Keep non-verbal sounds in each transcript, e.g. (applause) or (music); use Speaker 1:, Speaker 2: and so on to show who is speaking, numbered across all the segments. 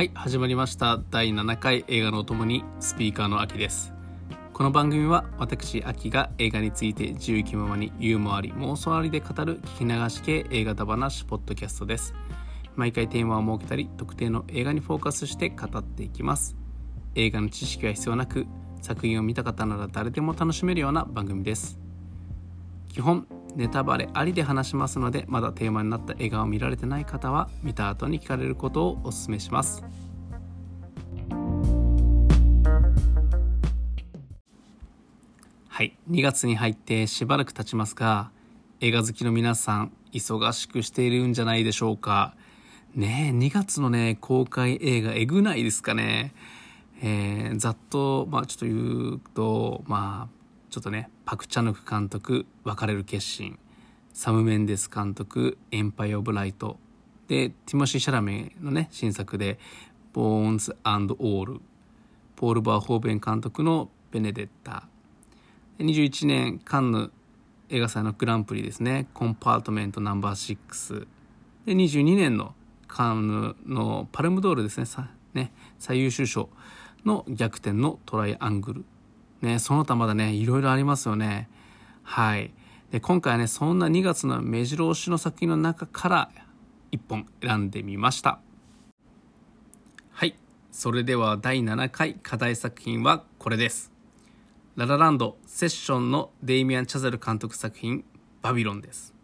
Speaker 1: はい始まりました。第7回映画のお供にスピーカーの秋です。この番組は私秋が映画について自由気ままにユーモアあり妄想ありで語る聞き流し系映画だ話ポッドキャストです。毎回テーマを設けたり特定の映画にフォーカスして語っていきます。映画の知識は必要なく作品を見た方なら誰でも楽しめるような番組です。基本ネタバレありで話しますのでまだテーマになった映画を見られてない方は見た後に聞かれることをお勧めします。はい。2月に入ってしばらく経ちますが映画好きの皆さん忙しくしているんじゃないでしょうか。ねえ2月のね公開映画えぐないですかね。えー、ざっとまあちょっと言うとまあちょっとねパク・チャヌク監督「別れる決心」サム・メンデス監督「エンパイ・オブ・ライト」でティモシー・シャラメのね新作で「ボーンズ・アンド・オール」ポール・バーホーベン監督の「ベネデッタ」21年カンヌ映画祭のグランプリですね「コンパートメントナンバー6」で22年のカンヌのパルムドールですね。ね。最優秀賞の逆転のトライアングル。ね、その他まだね、いろいろありますよね。はい。で、今回はね、そんな2月の目白押しの作品の中から1本選んでみました。はい。それでは第7回課題作品はこれです。ララランドセッションのデイミアン・チャゼル監督作品バビロンです。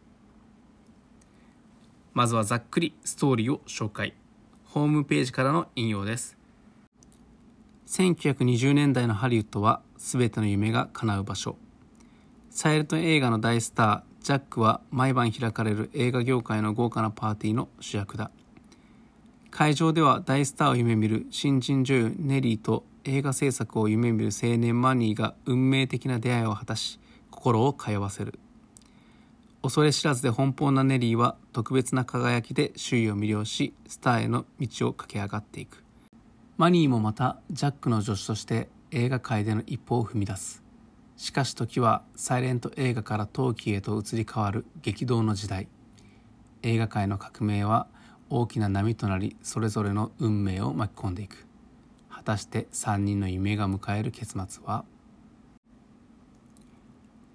Speaker 1: まずはざっくりストーリーを紹介。ホームページからの引用です。1920年代のハリウッドは全ての夢が叶う場所。サイレント映画の大スタージャックは毎晩開かれる映画業界の豪華なパーティーの主役だ。会場では大スターを夢見る新人女優ネリーと映画制作を夢見る青年マニーが運命的な出会いを果たし心を通わせる。恐れ知らずで奔放なネリーは特別な輝きで周囲を魅了しスターへの道を駆け上がっていく。マニーもまたジャックの助手として映画界での一歩を踏み出すしかし時はサイレント映画から陶器へと移り変わる激動の時代映画界の革命は大きな波となりそれぞれの運命を巻き込んでいく果たして3人の夢が迎える結末は？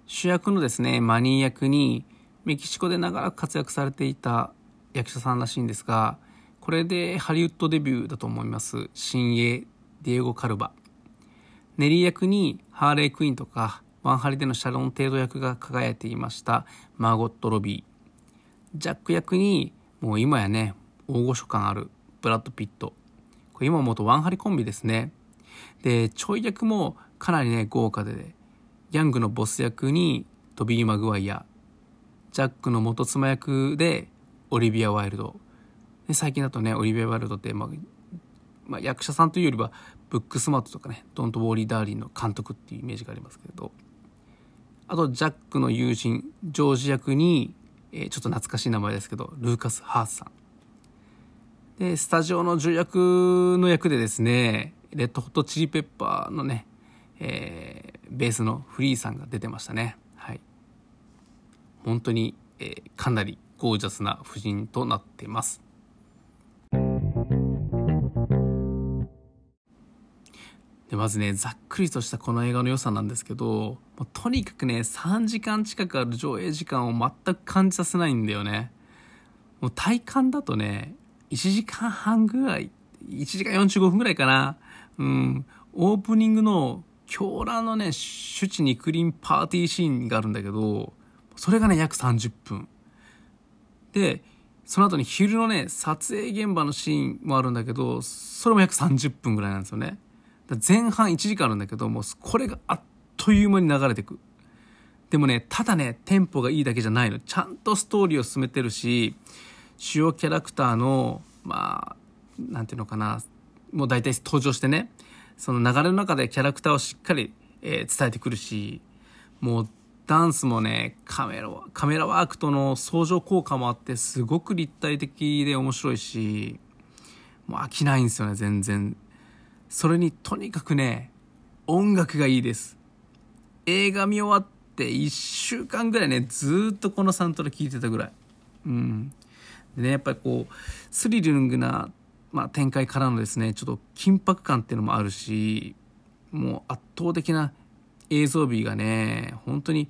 Speaker 1: 主役のですねマニー役にメキシコで長らく活躍されていた役者さんらしいんですがこれでハリウッドデビューだと思います。新鋭ディエゴ・カルバ。ネリー役にハーレー・クイーンとか、ワンハリでのシャロン程度役が輝いていましたマーゴット・ロビー。ジャック役に、もう今やね、大御所感あるブラッド・ピット。これ今もとワンハリコンビですね。で、ちょい役もかなりね、豪華で、ヤングのボス役にトビー・マグワイア。ジャックの元妻役でオリビア・ワイルド。で最近だとねオリビア・ワイルドって、まあ、まあ、役者さんというよりはブックスマートとかねドント・ウォーリー・ダーリンの監督っていうイメージがありますけれど。あとジャックの友人ジョージ役に、えー、ちょっと懐かしい名前ですけどルーカス・ハースさん。でスタジオの重役の役でですねレッドホットチリペッパーのね、えー、ベースのフリーさんが出てましたね。はい。本当に、えー、かなりゴージャスな夫人となってます。でまずねざっくりとしたこの映画の良さなんですけどもうとにかくね3時間近くある上映時間を全く感じさせないんだよね。もう体感だとね1時間半ぐらい1時間45分ぐらいかな。うん。オープニングの狂乱のね主治肉林パーティーシーンがあるんだけどそれがね約30分。でその後に昼のね撮影現場のシーンもあるんだけどそれも約30分ぐらいなんですよね。前半1時間あるんだけどもうこれがあっという間に流れてく。でもねただねテンポがいいだけじゃないの。ちゃんとストーリーを進めてるし主要キャラクターのまあなんていうのかな。もう大体登場してねその流れの中でキャラクターをしっかり、えー、伝えてくるしもうダンスもねカメラカメラワークとの相乗効果もあってすごく立体的で面白いしもう飽きないんですよね全然。それにとにかくね、音楽がいいです。映画見終わって1週間ぐらいね、ずっとこのサントラ聴いてたぐらい。うん。でね、やっぱりこう、スリリングなまあ、展開からのですねちょっと緊迫感っていうのもあるしもう圧倒的な映像美がね本当に、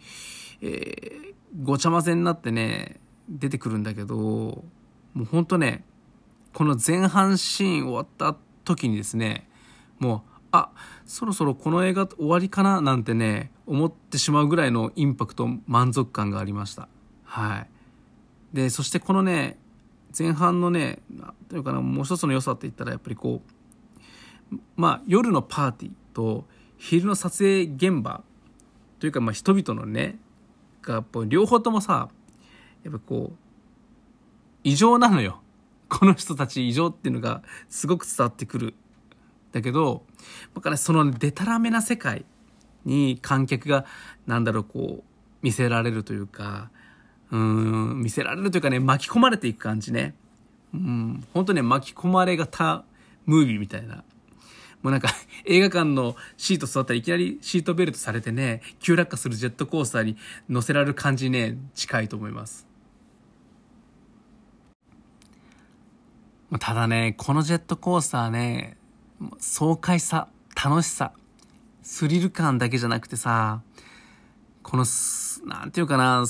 Speaker 1: えー、ごちゃ混ぜになってね出てくるんだけどもう本当ねこの前半シーン終わった時にですねもうあそろそろこの映画終わりかななんてね思ってしまうぐらいのインパクト満足感がありました。はい。でそしてこのね前半のね何ていうかなもう一つの良さって言ったらやっぱりこうまあ夜のパーティーと昼の撮影現場というかまあ人々のねが両方ともさやっぱこう異常なのよ。この人たち異常っていうのがすごく伝わってくるだけどだからそのでたらめな世界に観客がなんだろうこう見せられるというかうん見せられるというかね巻き込まれていく感じね。うん本当ね巻き込まれ型ムービーみたいな。もうなんか映画館のシート座ったらいきなりシートベルトされてね急落下するジェットコースターに乗せられる感じね近いと思います。ただねこのジェットコースターね爽快さ楽しさスリル感だけじゃなくてさこのなんていうかな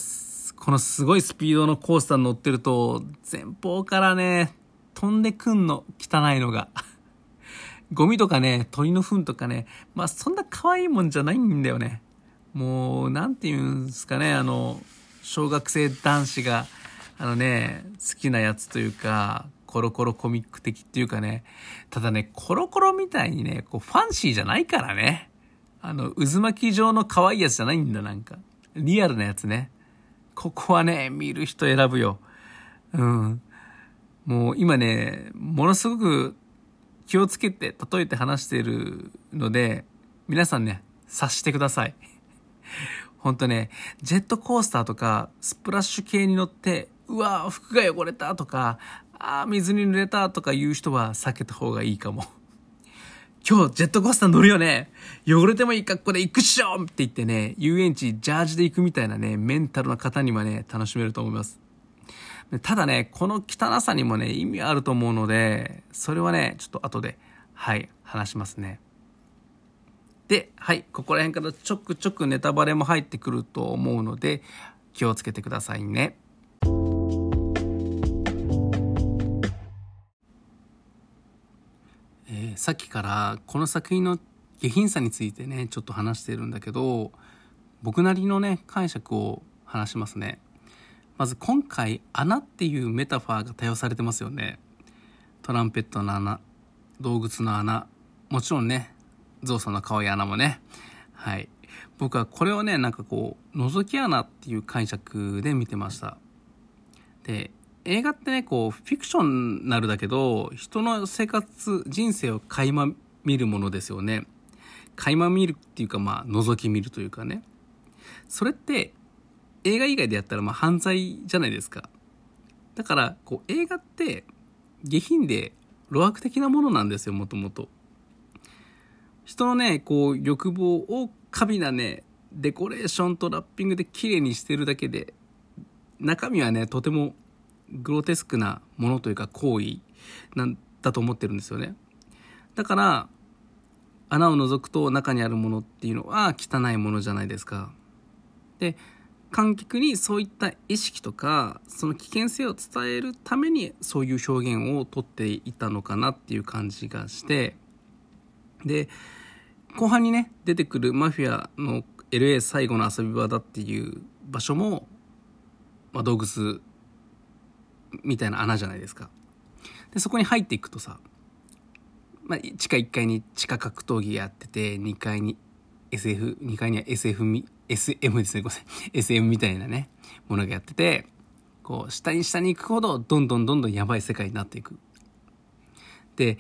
Speaker 1: このすごいスピードのコースターに乗ってると前方からね飛んでくんの汚いのが。(laughs) ゴミとかね鳥の糞とかねまあそんな可愛いもんじゃないんだよね。もう何て言うんですかねあの小学生男子があのね好きなやつというかコロコロコミック的っていうかね、ただね、コロコロみたいにね、こうファンシーじゃないからね。あの、渦巻き状の可愛いやつじゃないんだ、なんか。リアルなやつね。ここはね、見る人選ぶよ。うん。もう今ね、ものすごく気をつけて例えて話しているので、皆さんね、察してください。ほんとね、ジェットコースターとかスプラッシュ系に乗って、うわ服が汚れたとか、ああ、水に濡れたとか言う人は避けた方がいいかも。今日ジェットコースター乗るよね汚れてもいい格好で行くっしょって言ってね、遊園地ジャージで行くみたいなね、メンタルな方にはね、楽しめると思います。ただね、この汚さにもね、意味あると思うので、それはね、ちょっと後で、はい、話しますね。で、はい、ここら辺からちょくちょくネタバレも入ってくると思うので、気をつけてくださいね。えー、さっきからこの作品の下品さについてねちょっと話してるんだけど僕なりのね解釈を話しますね。まず今回穴っていうメタファーが多用されてますよね。トランペットの穴動物の穴もちろんねゾウさんの可愛い穴もね。はい。僕はこれをねなんかこう覗き穴っていう解釈で見てました。で映画ってねこうフィクションなるだけど人の生活人生を垣間見るものですよね。垣間見るっていうかまあ覗き見るというかね。それって映画以外でやったらまあ犯罪じゃないですか。だからこう映画って下品で露悪的なものなんですよもともと。人のねこう欲望を過敏なねデコレーションとラッピングで綺麗にしてるだけで中身はねとてもグロテスクなものというか行為なんだと思ってるんですよね。だから穴を覗くと中にあるものっていうのは汚いものじゃないですか。で観客にそういった意識とかその危険性を伝えるためにそういう表現をとっていたのかなっていう感じがして。で後半にね出てくるマフィアの LA 最後の遊び場だっていう場所も、まあ、動物みたいな穴じゃないですか。で、そこに入っていくとさ、まあ、地下1階に地下格闘技やってて、2階に SF、2階には SF み、SM ですね、ごめんなさい。SM みたいなね、ものがやってて、こう、下に下に行くほど、どんどんどんどんやばい世界になっていく。で、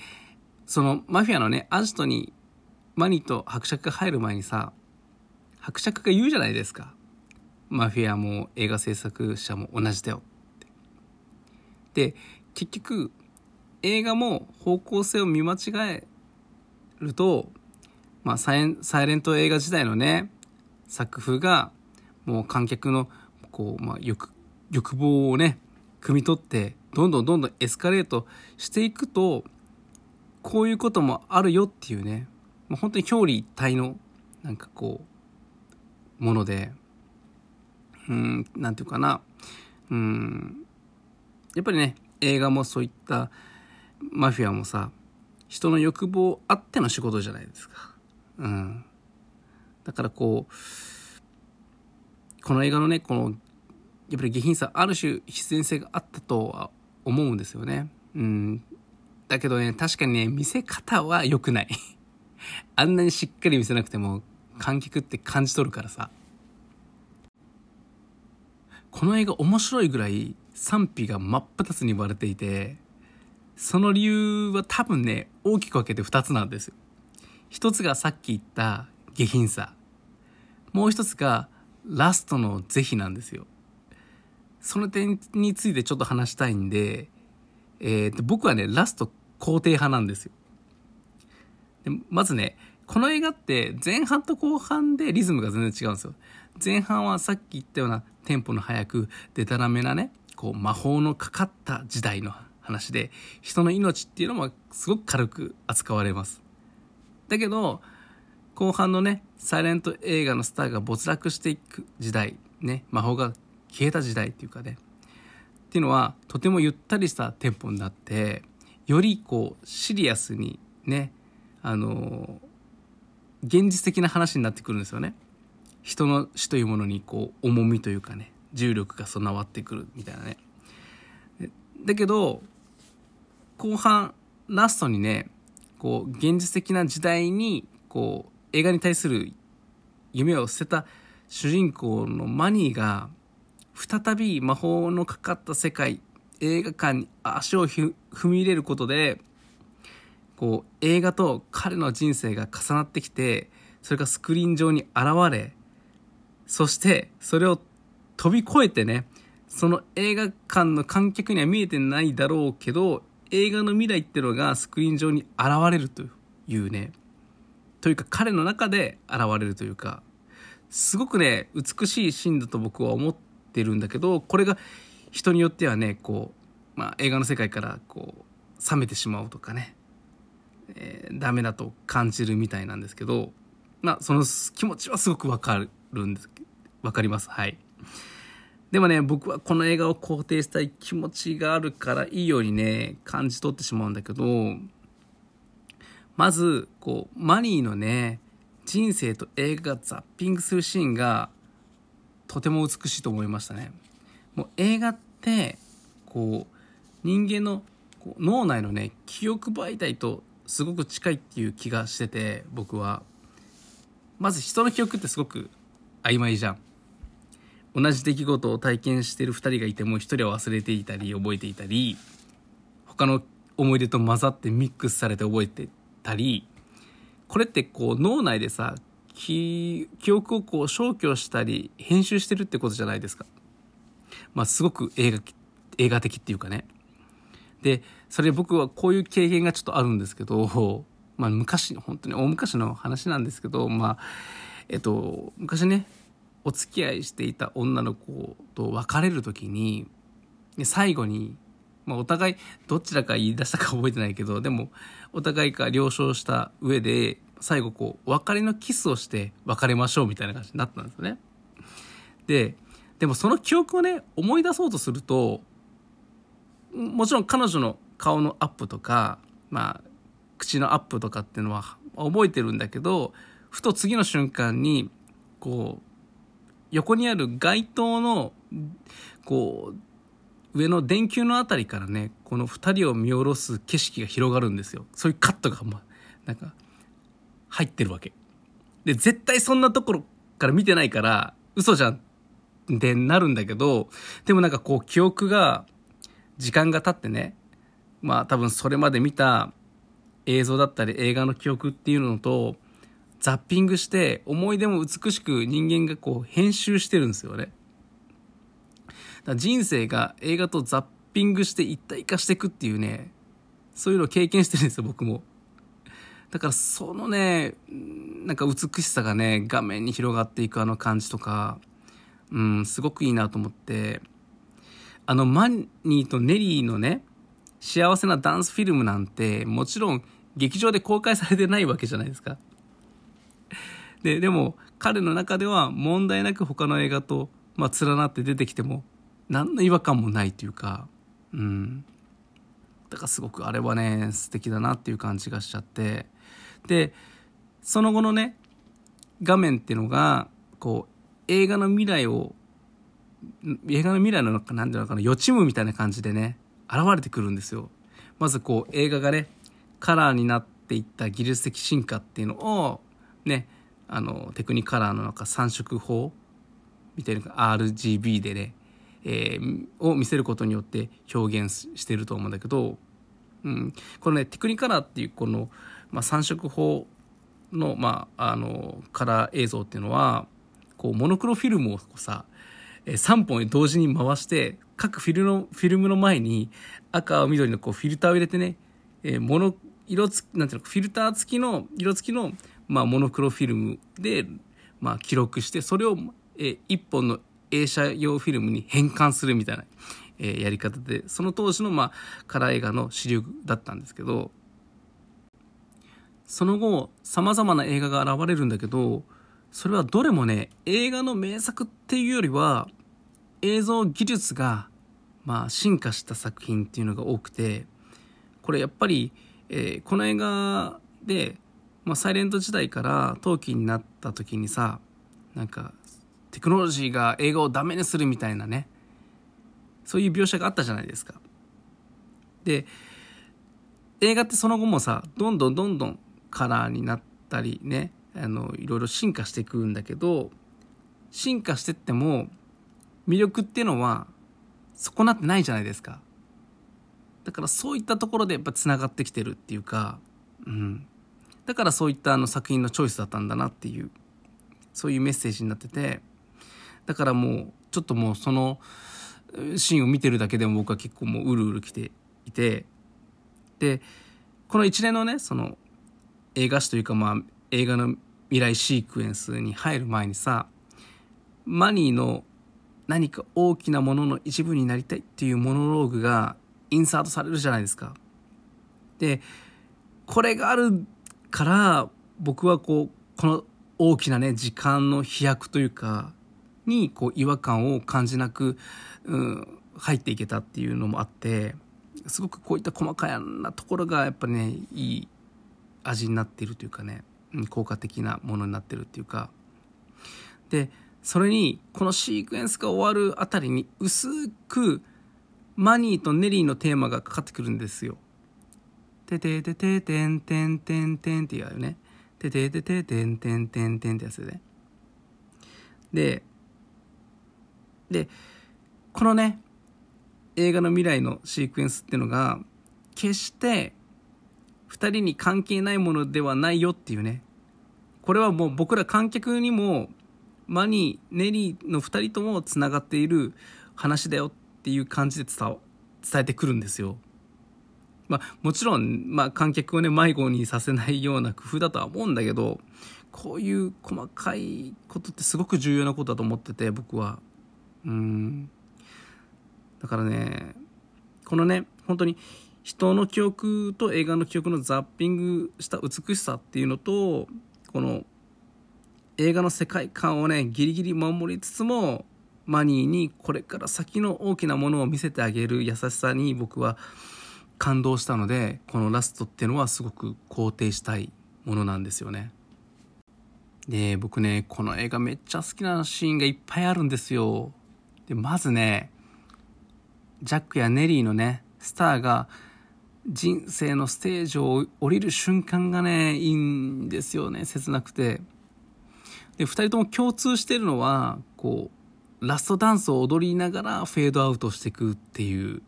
Speaker 1: そのマフィアのね、アジトにマニと伯爵が入る前にさ、伯爵が言うじゃないですか。マフィアも映画制作者も同じだよ。で結局映画も方向性を見間違えると、まあ、サイレント映画時代のね作風がもう観客のこう、まあ、欲欲望をね汲み取ってどんどんどんどんエスカレートしていくとこういうこともあるよっていうね、もう本当に表裏一体の、なんかこう、もので、うん、なんていうかな、うん、やっぱりね、映画もそういったマフィアもさ、人の欲望あっての仕事じゃないですか。うん。だからこう、この映画のね、この、やっぱり下品さ、ある種必然性があったとは思うんですよね。うん。だけどね、確かにね、見せ方は良くない。(laughs) あんなにしっかり見せなくても、観客って感じ取るからさ。この映画面白いぐらい賛否が真っ二つに割れていて、その理由は多分ね、大きく分けて2つなんですよ。一つがさっき言った下品さ。もう一つがラストの是非なんですよ。その点についてちょっと話したいんで、えー、と僕はね、ラスト肯定派なんですよ。でまずね、この映画って前半と後半でリズムが全然違うんですよ。前半はさっき言ったようなテンポの速く、でたらめなね、こう魔法のかかった時代の話で、人の命っていうのもすごく軽く扱われます。だけど、後半のね、サイレント映画のスターが没落していく時代、ね、魔法が消えた時代っていうかね、っていうのはとてもゆったりしたテンポになって、よりこうシリアスにね、あの現実的な話になってくるんですよね。人の死というものにこう重みというかね重力が備わってくるみたいなね。だけど後半ラストにねこう現実的な時代にこう映画に対する夢を捨てた主人公のマニーが再び魔法のかかった世界映画館に足を踏み入れることでこう映画と彼の人生が重なってきてそれがスクリーン上に現れそしてそれを飛び越えてねその映画館の観客には見えてないだろうけど映画の未来っていうのがスクリーン上に現れるというねというか彼の中で現れるというかすごくね美しいシーンだと僕は思ってるんだけどこれが人によってはねこう、まあ、映画の世界からこう冷めてしまうとかね、えー、ダメだと感じるみたいなんですけどまあその気持ちはすごくわかるんですわかります。はい。でもね、僕はこの映画を肯定したい気持ちがあるからいいようにね、感じ取ってしまうんだけど、まず、こう、マニーのね、人生と映画がザッピングするシーンがとても美しいと思いましたね。もう映画って、こう、人間のこう脳内のね、記憶媒体とすごく近いっていう気がしてて、僕は。まず人の記憶ってすごく曖昧じゃん。同じ出来事を体験してる2人がいても1人は忘れていたり覚えていたり他の思い出と混ざってミックスされて覚えてたりこれってこう脳内でさ記憶をこう消去したり編集してるってことじゃないですか。まあすごく映画映画的っていうかね。でそれ僕はこういう経験がちょっとあるんですけどまあ昔本当に大昔の話なんですけどまあえっと昔ねお付き合いしていた女の子と別れる時に最後に、まあ、お互いどちらか言い出したか覚えてないけどでもお互いが了承した上で最後こう別れのキスをして別れましょうみたいな感じになったんですね。ででもその記憶をね思い出そうとするともちろん彼女の顔のアップとかまあ口のアップとかっていうのは覚えてるんだけどふと次の瞬間にこう横にある街灯のこう上の電球のあたりからねこの2人を見下ろす景色が広がるんですよ。そういうカットがまなんか入ってるわけ。で絶対そんなところから見てないから嘘じゃんってなるんだけどでもなんかこう記憶が時間が経ってねまあ多分それまで見た映像だったり映画の記憶っていうのとザッピングして思い出も美しく人間がこう編集してるんですよね。だ人生が映画とザッピングして一体化していくっていうね、そういうのを経験してるんですよ、僕も。だからそのね、なんか美しさがね、画面に広がっていくあの感じとか、うん、すごくいいなと思って、あのマニーとネリーのね、幸せなダンスフィルムなんて、もちろん劇場で公開されてないわけじゃないですか。で、でも彼の中では問題なく他の映画と、まあ、連なって出てきても何の違和感もないというか、うん。だからすごくあれはね、素敵だなっていう感じがしちゃって。で、その後のね、画面っていうのが、こう、映画の未来を、映画の未来の、なんていうのかな、予知夢みたいな感じでね、現れてくるんですよ。まずこう、映画がね、カラーになっていった技術的進化っていうのを、ね、あの、テクニカラーの中3色法みたいな RGB でね、えー、を見せることによって表現してると思うんだけど、うん、このね、テクニカラーっていうこの、まあ、3色法の、まあ、あの、カラー映像っていうのは、こう、モノクロフィルムをさ、3本同時に回して、各フィルのフィルムの前に赤、緑のこうフィルターを入れてね、えー、モノ、色つなんていうの、フィルター付きの、色付きの、まあ、モノクロフィルムで、まあ、記録して、それを、えー、1本の映写用フィルムに変換するみたいな、えー、やり方で、その当時の、まあ、カラー映画の主流だったんですけど、その後、様々な映画が現れるんだけど、それはどれもね、映画の名作っていうよりは、映像技術が、まあ、進化した作品っていうのが多くて、これやっぱり、えー、この映画で、まあ、サイレント時代から陶器になった時にさ、なんか、テクノロジーが映画をダメにするみたいなね、そういう描写があったじゃないですか。で、映画ってその後もさ、どんどんどんどんカラーになったりねあのいろいろ進化していくんだけど進化してっても魅力っていうのは損なってないじゃないですかだからそういったところでやっぱつながってきてるっていうか、うん、だからそういったあの作品のチョイスだったんだなっていうそういうメッセージになっててだからもうちょっともうそのシーンを見てるだけでも僕は結構もううるうるきていてでこの一連のねその映画史というかまあ映画の未来シークエンスに入る前にさマニーの何か大きなものの一部になりたいっていうモノローグがインサートされるじゃないですか。でこれがあるから僕はこうこの大きなね時間の飛躍というかにこう違和感を感じなく、うん、入っていけたっていうのもあってすごくこういった細かいなところがやっぱねいい味になっているというかね効果的なものになってるっていうかでそれにこのシークエンスが終わるあたりに薄くマニーとネリーのテーマがかかってくるんですよ。てててててんてんてんてんっていうね。てててててんてんてんてんってやつでね。で、で、このね、映画の未来のシークエンスっていうのが、決して2人に関係ないものではないよっていうねこれはもう僕ら観客にもマニーネリーの2人ともつながっている話だよっていう感じで伝えてくるんですよ。まあ、もちろん、まあ、観客をね迷子にさせないような工夫だとは思うんだけどこういう細かいことってすごく重要なことだと思ってて僕は。うん。だからねこのね本当に人の記憶と映画の記憶のザッピングした美しさっていうのとこの映画の世界観をねギリギリ守りつつもマニーにこれから先の大きなものを見せてあげる優しさに僕は感動したのでこのラストっていうのはすごく肯定したいものなんですよね。で僕ねこの映画めっちゃ好きなシーンがいっぱいあるんですよ。でまずねジャックやネリーのねスターが人生のステージを降りる瞬間がね、いいんですよね、切なくて。で、二人とも共通してるのは、こう、ラストダンスを踊りながらフェードアウトしていくっていう、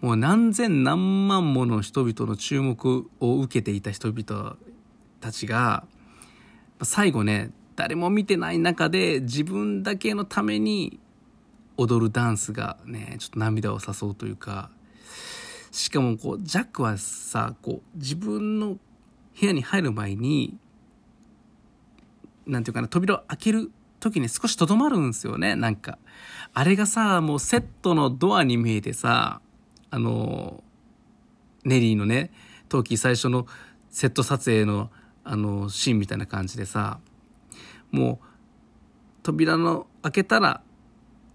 Speaker 1: もう何千何万もの人々の注目を受けていた人々たちが、最後ね、誰も見てない中で自分だけのために踊るダンスがね、ちょっと涙を誘うというか、しかもこう、ジャックはさ、こう、自分の部屋に入る前に、なんていうかな、扉を開ける時に少しとどまるんですよね、なんか。あれがさ、もうセットのドアに見えてさ、あの、ネリーのね、トーキー最初のセット撮影のあのシーンみたいな感じでさもう扉の開けたら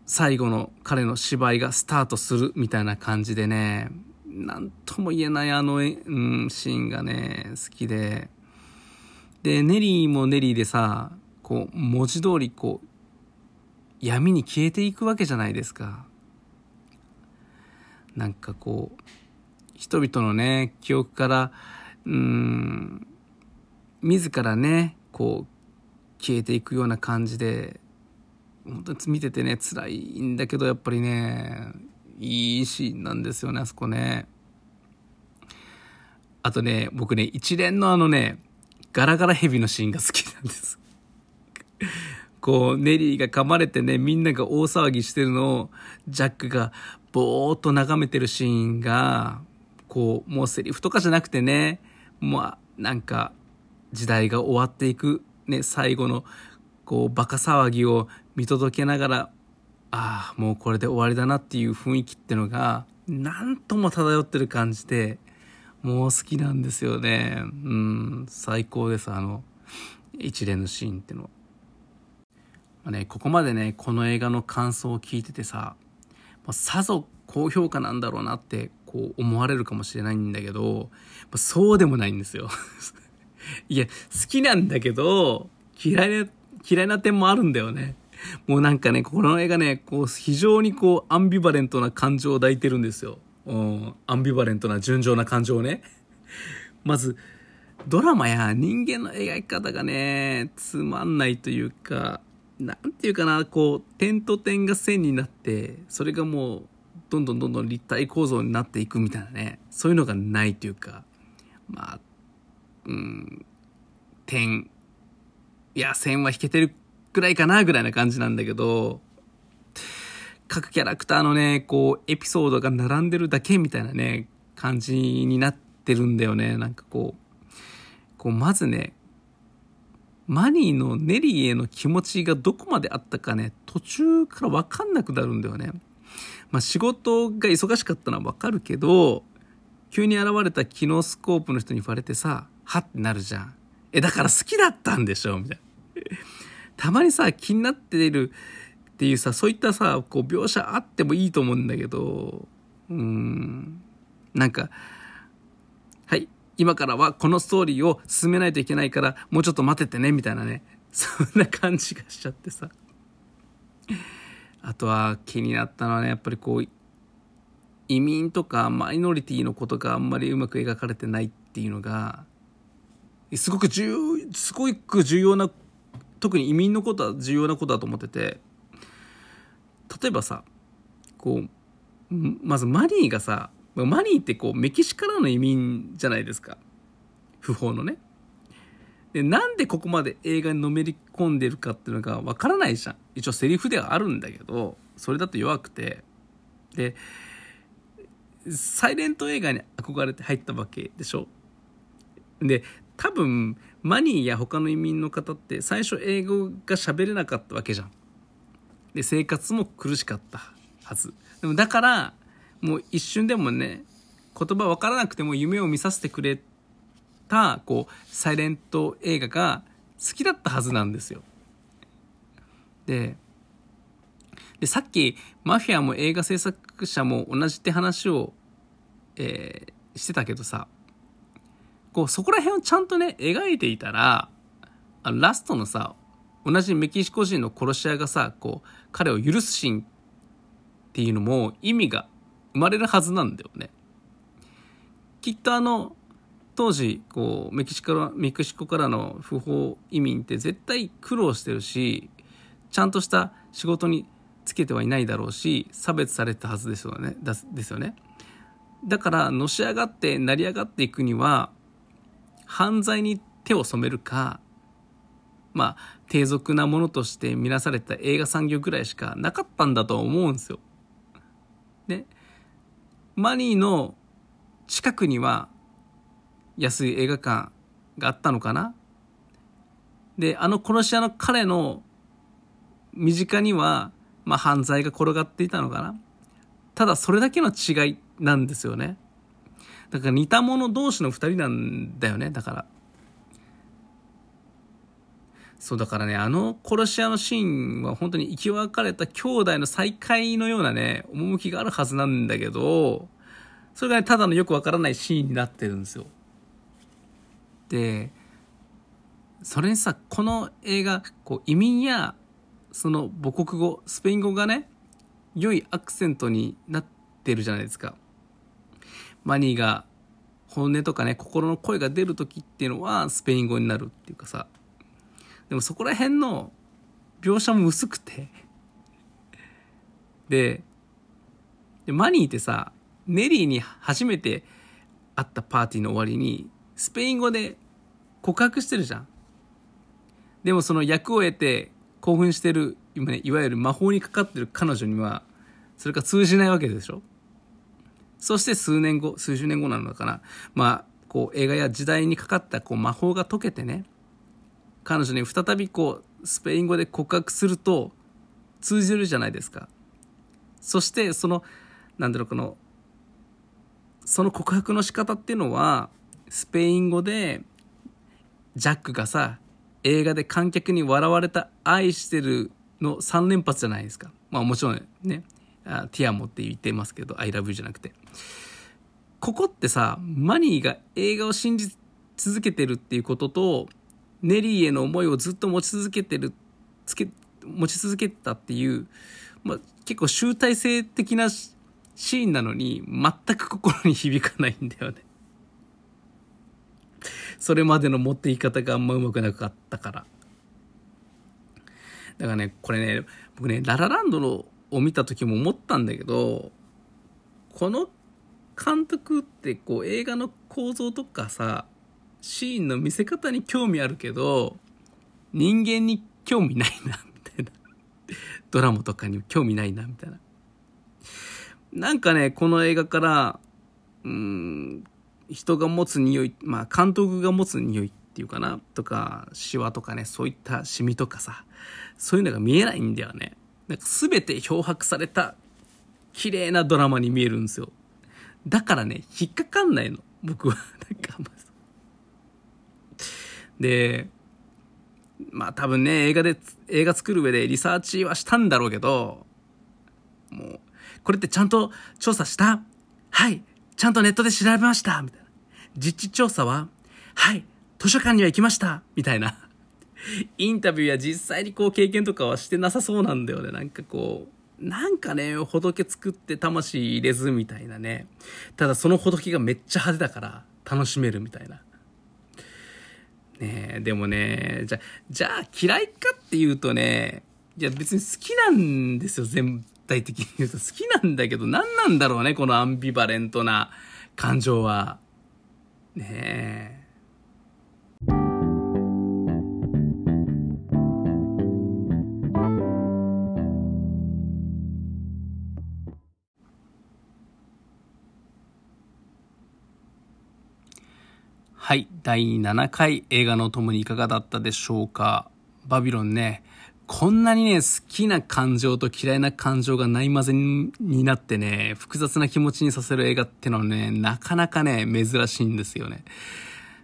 Speaker 1: 最後の彼の芝居がスタートするみたいな感じでね何とも言えないあの、うん、シーンがね好きで。でネリーもネリーでさこう文字通りこう闇に消えていくわけじゃないですか。なんかこう人々のね記憶からうん自らねこう消えていくような感じで本当に見ててね辛いんだけどやっぱりねいいシーンなんですよねあそこね。あとね僕ね一連のあのねガラガラヘビのシーンが好きなんです。こうネリーが噛まれてねみんなが大騒ぎしてるのをジャックがぼーっと眺めてるシーンがこうもうセリフとかじゃなくてねもうなんか時代が終わっていく、ね、最後のこうバカ騒ぎを見届けながらああもうこれで終わりだなっていう雰囲気ってのがなんとも漂ってる感じでもう好きなんですよねうん最高ですあの一連のシーンってのは。まあね、ここまでねこの映画の感想を聞いててさ、あ、さぞ高評価なんだろうなってこう思われるかもしれないんだけど、まあ、そうでもないんですよ。(laughs) いや好きなんだけど嫌いな嫌いな点もあるんだよね。もうなんかねこの映画ねこう非常にこうアンビバレントな感情を抱いてるんですよ、うん、アンビバレントな純情な感情をね。(laughs) まずドラマや人間の描き方がねつまんないというかなんていうかなこう点と点が線になってそれがもうどんどんどんどん立体構造になっていくみたいなねそういうのがないというかまあうん点いや線は引けてるぐらいかなぐらいな感じなんだけど各キャラクターのねこうエピソードが並んでるだけみたいなね感じになってるんだよね。なんかこうこうまずねマニーのネリーへの気持ちがどこまであったかね、途中から分かんなくなるんだよね。まあ仕事が忙しかったのは分かるけど、急に現れたキノスコープの人に言われてさ、はってなるじゃん。え、だから好きだったんでしょ？みたいな。(laughs) たまにさ、気になってるっていうさ、そういったさ、こう描写あってもいいと思うんだけど、うん、なんか、今からはこのストーリーを進めないといけないからもうちょっと待っててねみたいなね。(laughs) そんな感じがしちゃってさ。あとは気になったのはねやっぱりこう移民とかマイノリティのことがあんまりうまく描かれてないっていうのがすごく重すごく重要な特に移民のことは重要なことだと思ってて。例えばさこうまずマリーがさマニーってこうメキシからの移民じゃないですか。不法のね。でなんでここまで映画にのめり込んでるかっていうのがわからないじゃん。一応セリフではあるんだけどそれだと弱くて。でサイレント映画に憧れて入ったわけでしょ。で多分マニーや他の移民の方って最初英語が喋れなかったわけじゃん。で生活も苦しかったはず。でもだからもう一瞬でもね言葉分からなくても夢を見させてくれたこうサイレント映画が好きだったはずなんですよ。ででさっきマフィアも映画制作者も同じって話を、えー、してたけどさこうそこら辺をちゃんとね描いていたらあのラストのさ同じメキシコ人の殺し屋がさこう彼を許すシーンっていうのも意味が生まれるはずなんだよね。きっとあの当時こうメキシコメキシコからの不法移民って絶対苦労してるしちゃんとした仕事につけてはいないだろうし差別されたはずですよねですよねだからのし上がって成り上がっていくには犯罪に手を染めるかまあ低俗なものとして見なされた映画産業ぐらいしかなかったんだと思うんですよ。ねマニーの近くには安い映画館があったのかな？であの殺し屋の彼の身近には、まあ、犯罪が転がっていたのかな？ただそれだけの違いなんですよね。だから似た者同士の2人なんだよねだから。そうだからねあの殺し屋のシーンは本当に生き別れた兄弟の再会のようなね趣があるはずなんだけどそれがねただのよくわからないシーンになってるんですよ。でそれにさこの映画こう移民やその母国語スペイン語がね良いアクセントになってるじゃないですか。マニーが本音とかね心の声が出る時っていうのはスペイン語になるっていうかさ。でもそこら辺の描写も薄くて。でマニーってさネリーに初めて会ったパーティーの終わりにスペイン語で告白してるじゃん。でもその役を得て興奮してる今ねいわゆる魔法にかかってる彼女にはそれが通じないわけでしょ。そして数年後数十年後なのかな。まあこう映画や時代にかかったこう魔法が解けてね彼女に再びこうスペイン語で告白すると通じるじゃないですか。そしてそのなんだろうこのその告白の仕方っていうのはスペイン語でジャックがさ映画で観客に笑われた「愛してる」の3連発じゃないですか。まあもちろんねあティアモって言ってますけど「ILOVEY」じゃなくて。ここってさマニーが映画を信じ続けてるっていうこととネリーへの思いをずっと持ち続けてるつけ持ち続けたっていう、まあ、結構集大成的なシーンなのに全く心に響かないんだよね。それまでの持っていき方があんまうまくなかったから。だからね、これね、僕ね、ララランドのを見た時も思ったんだけど、この監督ってこう映画の構造とかさ、シーンの見せ方に興味あるけど、人間に興味ないな、みたいな。(laughs) ドラマとかに興味ないな、みたいな。なんかね、この映画から、うん、人が持つ匂い、まあ、監督が持つ匂いっていうかな、とか、シワとかね、そういったシミとかさ、そういうのが見えないんだよね。なんか全て漂白された、綺麗なドラマに見えるんですよ。だからね、引っかかんないの。僕は。なんか、で、まあ多分ね、映画で、映画作る上でリサーチはしたんだろうけど、もう、これってちゃんと調査した？はい。ちゃんとネットで調べましたみたいな。実地調査は？はい。図書館には行きましたみたいな。インタビューや実際にこう経験とかはしてなさそうなんだよね。なんかこう、なんかね、仏作って魂入れずみたいなね。ただその仏がめっちゃ派手だから楽しめるみたいな。ねでもね、じゃ、じゃあ嫌いかっていうとね、いや別に好きなんですよ、全体的に言うと。好きなんだけど、何なんだろうね、このアンビバレントな感情は。ねえ。はい。第7回映画のともにいかがだったでしょうか？バビロンね、こんなにね、好きな感情と嫌いな感情がないまぜになってね、複雑な気持ちにさせる映画ってのはね、なかなかね、珍しいんですよね。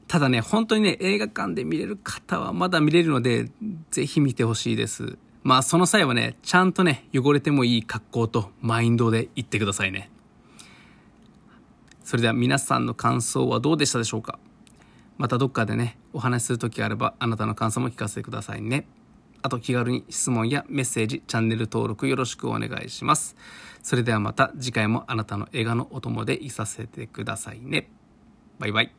Speaker 1: ただね、本当にね、映画館で見れる方はまだ見れるので、ぜひ見てほしいです。まあ、その際はね、ちゃんとね、汚れてもいい格好とマインドで行ってくださいね。それでは皆さんの感想はどうでしたでしょうか？またどっかでね、お話しする時があれば、あなたの感想も聞かせてくださいね。あと気軽に質問やメッセージ、チャンネル登録よろしくお願いします。それではまた次回もあなたの映画のお供でいさせてくださいね。バイバイ。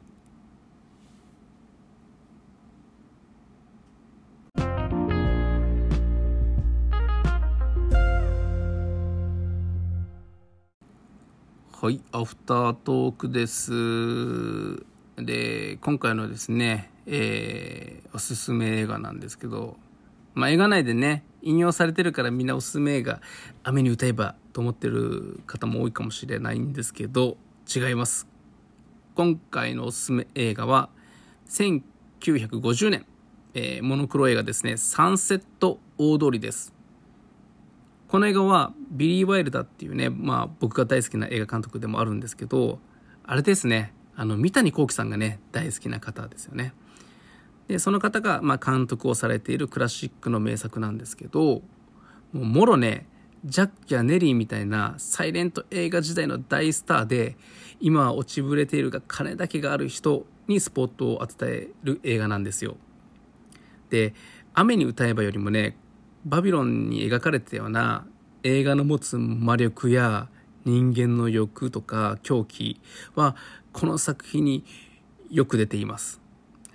Speaker 1: はい、アフタートークです。で今回のですね、えー、おすすめ映画なんですけど、まあ、映画内でね引用されてるからみんなおすすめ映画「雨に歌えば」と思ってる方も多いかもしれないんですけど違います。今回のおすすめ映画は1950年、えー、モノクロ映画ですね「サンセット大通り」です。この映画はビリー・ワイルダーっていうね、まあ、僕が大好きな映画監督でもあるんですけどあれですね。あの三谷幸喜さんがね大好きな方ですよね。でその方が、ま、監督をされているクラシックの名作なんですけどもうもろねジャックやネリーみたいなサイレント映画時代の大スターで今は落ちぶれているが金だけがある人にスポットを当てえる映画なんですよ。で「雨に歌えば」よりもねバビロンに描かれてたような映画の持つ魔力や人間の欲とか狂気はこの作品によく出ています。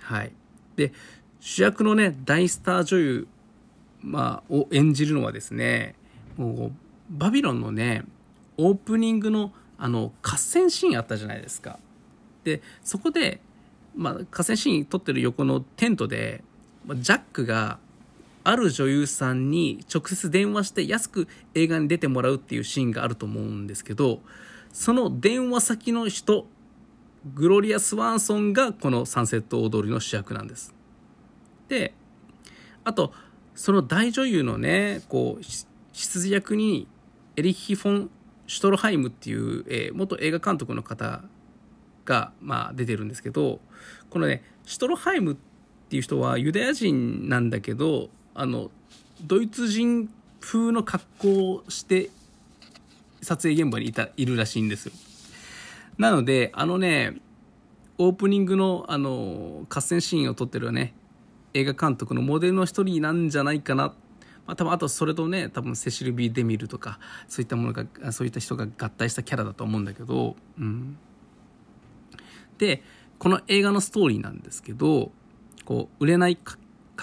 Speaker 1: はい、で主役のね大スター女優、まあ、を演じるのはですねもうバビロンのねオープニングのあの合戦シーンあったじゃないですか。でそこで、まあ、合戦シーン撮ってる横のテントでジャックがある女優さんに直接電話して安く映画に出てもらうっていうシーンがあると思うんですけどその電話先の人グロリア・スワンソンがこのサンセット踊りの主役なんです。であとその大女優のねこう羊役にエリッヒ・フォン・シュトロハイムっていう、えー、元映画監督の方が、まあ、出てるんですけどこのねシュトロハイムっていう人はユダヤ人なんだけどあのドイツ人風の格好をして撮影現場にいたいるらしいんですよ。なのであのねオープニングのあの合戦シーンを撮ってるね。映画監督のモデルの一人なんじゃないかな、まあ、多分あとそれとね多分セシル・ビー・デミルとかそういったものがそういった人が合体したキャラだと思うんだけど、うん、でこの映画のストーリーなんですけどこう売れない駆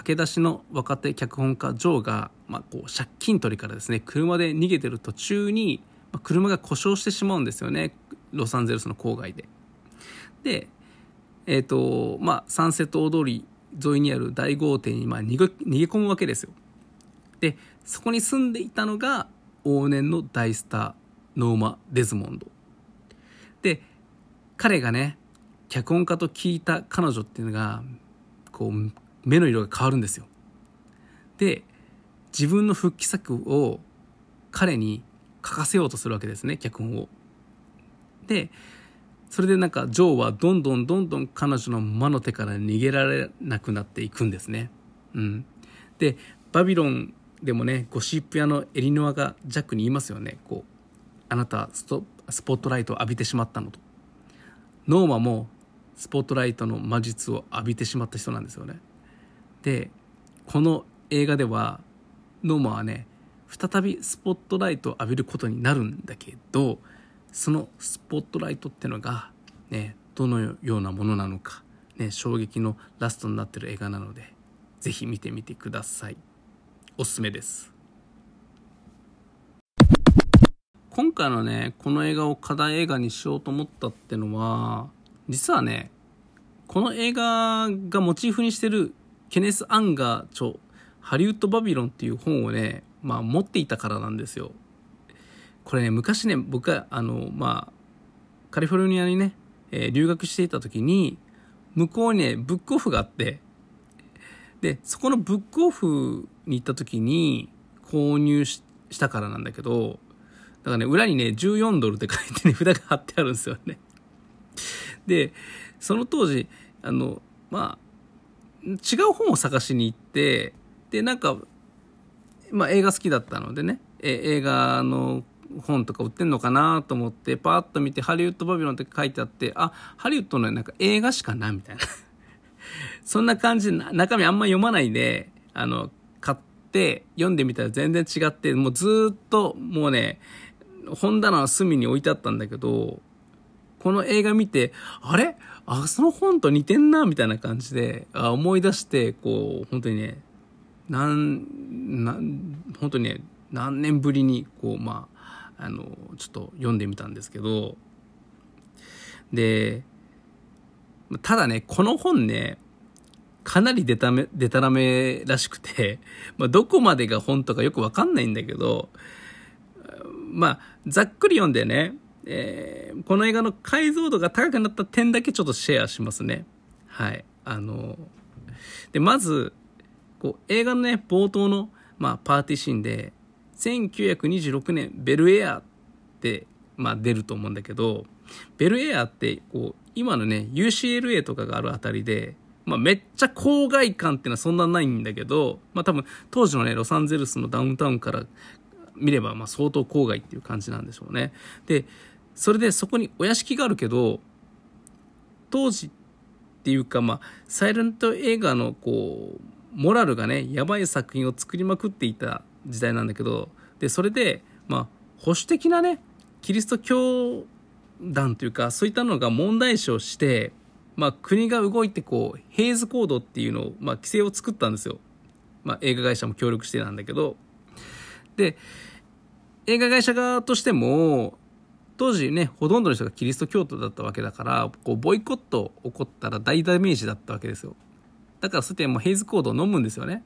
Speaker 1: け出しの若手脚本家ジョーが、まあ、こう借金取りからですね車で逃げてる途中に、まあ、車が故障してしまうんですよね。ロサンゼルスの郊外で。でえっ、ー、とまあサンセット大通り沿いにある大豪邸にまあ逃げ逃げ込むわけですよ。でそこに住んでいたのが往年の大スターノーマ・デズモンド。で彼がね脚本家と聞いた彼女っていうのがこう目の色が変わるんですよ。で自分の復帰作を彼に書かせようとするわけですね脚本を。でそれでなんかジョーはどんどんどんどん彼女の魔の手から逃げられなくなっていくんですね。うん、でバビロンでもねゴシップ屋のエリノアがジャックに言いますよね。こうあなたストスポットライトを浴びてしまったのと。ノーマもスポットライトの魔術を浴びてしまった人なんですよね。でこの映画ではノーマはね再びスポットライトを浴びることになるんだけどそのスポットライトってのがねどのようなものなのか、ね、衝撃のラストになってる映画なので是非見てみてください。おすすめです。今回のねこの映画を課題映画にしようと思ったってのは実はねこの映画がモチーフにしてるケネス・アンガー著ハリウッド・バビロンっていう本をね、まあ、持っていたからなんですよ。これね昔ね僕はあのまあカリフォルニアにね、えー、留学していた時に向こうにねブックオフがあってでそこのブックオフに行った時に購入したからなんだけどだからね裏にね14ドルって書いてね (laughs) 札が貼ってあるんですよね。でその当時あのまあ違う本を探しに行ってでなんか、まあ、映画好きだったのでねえ映画の本とか売ってんのかなと思ってパーッと見てハリウッド・バビロンって書いてあってあハリウッドのなんか映画しかなみたいな。(laughs) そんな感じで中身あんま読まないであの買って読んでみたら全然違ってもうずっともうね本棚の隅に置いてあったんだけどこの映画見てあれ？あその本と似てんなみたいな感じであ思い出してこう本当にねなんなん本当にね何年ぶりにこうまああのちょっと読んでみたんですけどでただねこの本ねかなりでためでたらめらしくて、(laughs) まあ、どこまでが本とかよく分かんないんだけどまあざっくり読んでね、えー、この映画の解像度が高くなった点だけちょっとシェアしますね。はいあのでまずこう映画のね冒頭の、まあ、パーティーシーンで1926年ベルエアってまあ、出ると思うんだけどベルエアってこう今のね UCLA とかがあるあたりで、まあ、めっちゃ郊外感っていうのはそんなないんだけど、まあ、多分当時のねロサンゼルスのダウンタウンから見ればまあ相当郊外っていう感じなんでしょうね。でそれでそこにお屋敷があるけど当時っていうかまあサイレント映画のこうモラルがねやばい作品を作りまくっていた時代なんだけどでそれでまあ保守的なねキリスト教団というかそういったのが問題視をして、まあ、国が動いてこうヘイズコードっていうのを、まあ、規制を作ったんですよ、まあ、映画会社も協力してなんだけど。で映画会社側としても当時ねほとんどの人がキリスト教徒だったわけだからこうボイコット起こったら大ダメージだったわけですよ。だからそうやってもうヘイズコードを飲むんですよね。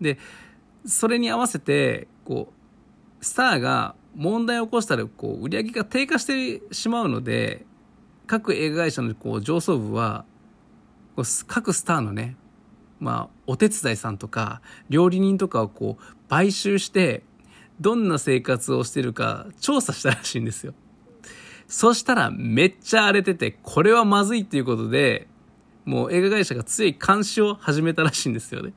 Speaker 1: でそれに合わせてこうスターが問題を起こしたらこう売り上げが低下してしまうので各映画会社のこう上層部はこう各スターのねまあお手伝いさんとか料理人とかをこう買収してどんな生活をしてるか調査したらしいんですよ。そしたらめっちゃ荒れててこれはまずいっていうことでもう映画会社が強い監視を始めたらしいんですよね。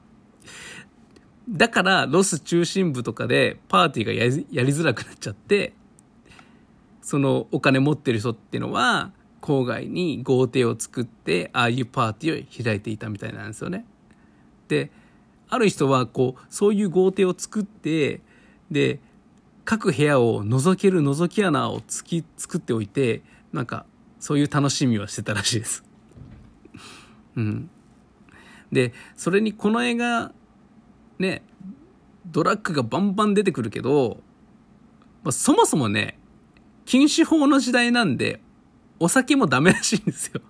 Speaker 1: だからロス中心部とかでパーティーがやりやりづらくなっちゃってそのお金持ってる人っていうのは郊外に豪邸を作ってああいうパーティーを開いていたみたいなんですよね。である人はこうそういう豪邸を作ってで各部屋を覗ける覗き穴をつき作っておいてなんかそういう楽しみはしてたらしいです。うん、でそれにこの映画ねドラッグがバンバン出てくるけど、まあ、そもそもね禁止法の時代なんでお酒もダメらしいんですよ。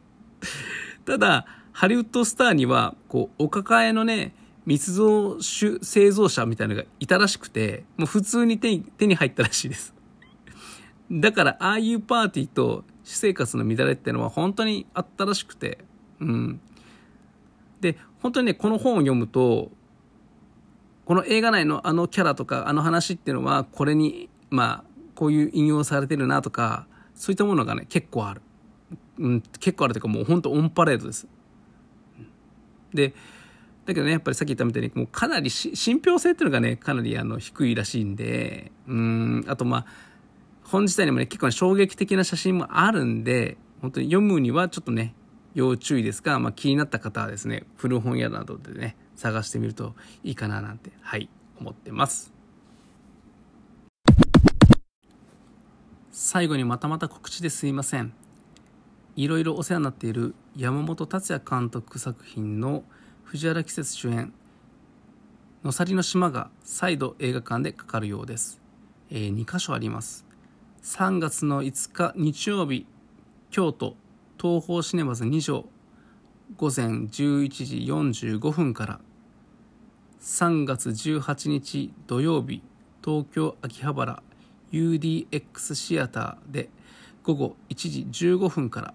Speaker 1: (laughs) ただハリウッドスターにはこうお抱えのね密造酒製造者みたいなのがいたらしくてもう普通に手に手に入ったらしいです。だからああいうパーティーと私生活の乱れってのは本当にあったらしくてうん。で本当にねこの本を読むとこの映画内のあのキャラとかあの話っていうのはこれにまあこういう引用されてるなとかそういったものがね結構ある、うん、結構あるというかもう本当オンパレードです。でだけどねやっぱりさっき言ったみたいにもうかなり信憑性っていうのがねかなりあの低いらしいんでうんあとまあ本自体にもね結構、ね、衝撃的な写真もあるんで本当に読むにはちょっとね要注意ですが、まあ、気になった方はですね古本屋などでね探してみるといいかななんてはい思ってます。最後にまたまた告知ですいません。いろいろお世話になっている山本達也監督作品の藤原季節主演「のさりの島」が再度映画館でかかるようです、えー、2箇所あります。3月の5日日曜日京都東宝シネマズ2条午前11時45分から3月18日土曜日東京秋葉原 UDX シアターで午後1時15分から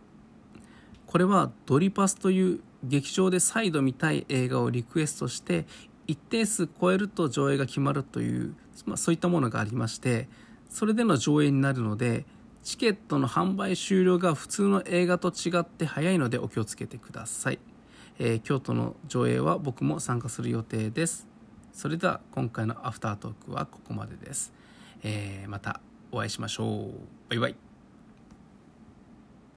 Speaker 1: これはドリパスという劇場で再度見たい映画をリクエストして一定数超えると上映が決まるという、まあ、そういったものがありましてそれでの上映になるのでチケットの販売終了が普通の映画と違って早いのでお気をつけてください。えー、京都の上映は僕も参加する予定です。それでは今回のアフタートークはここまでです、えー、またお会いしましょう。バイバイ。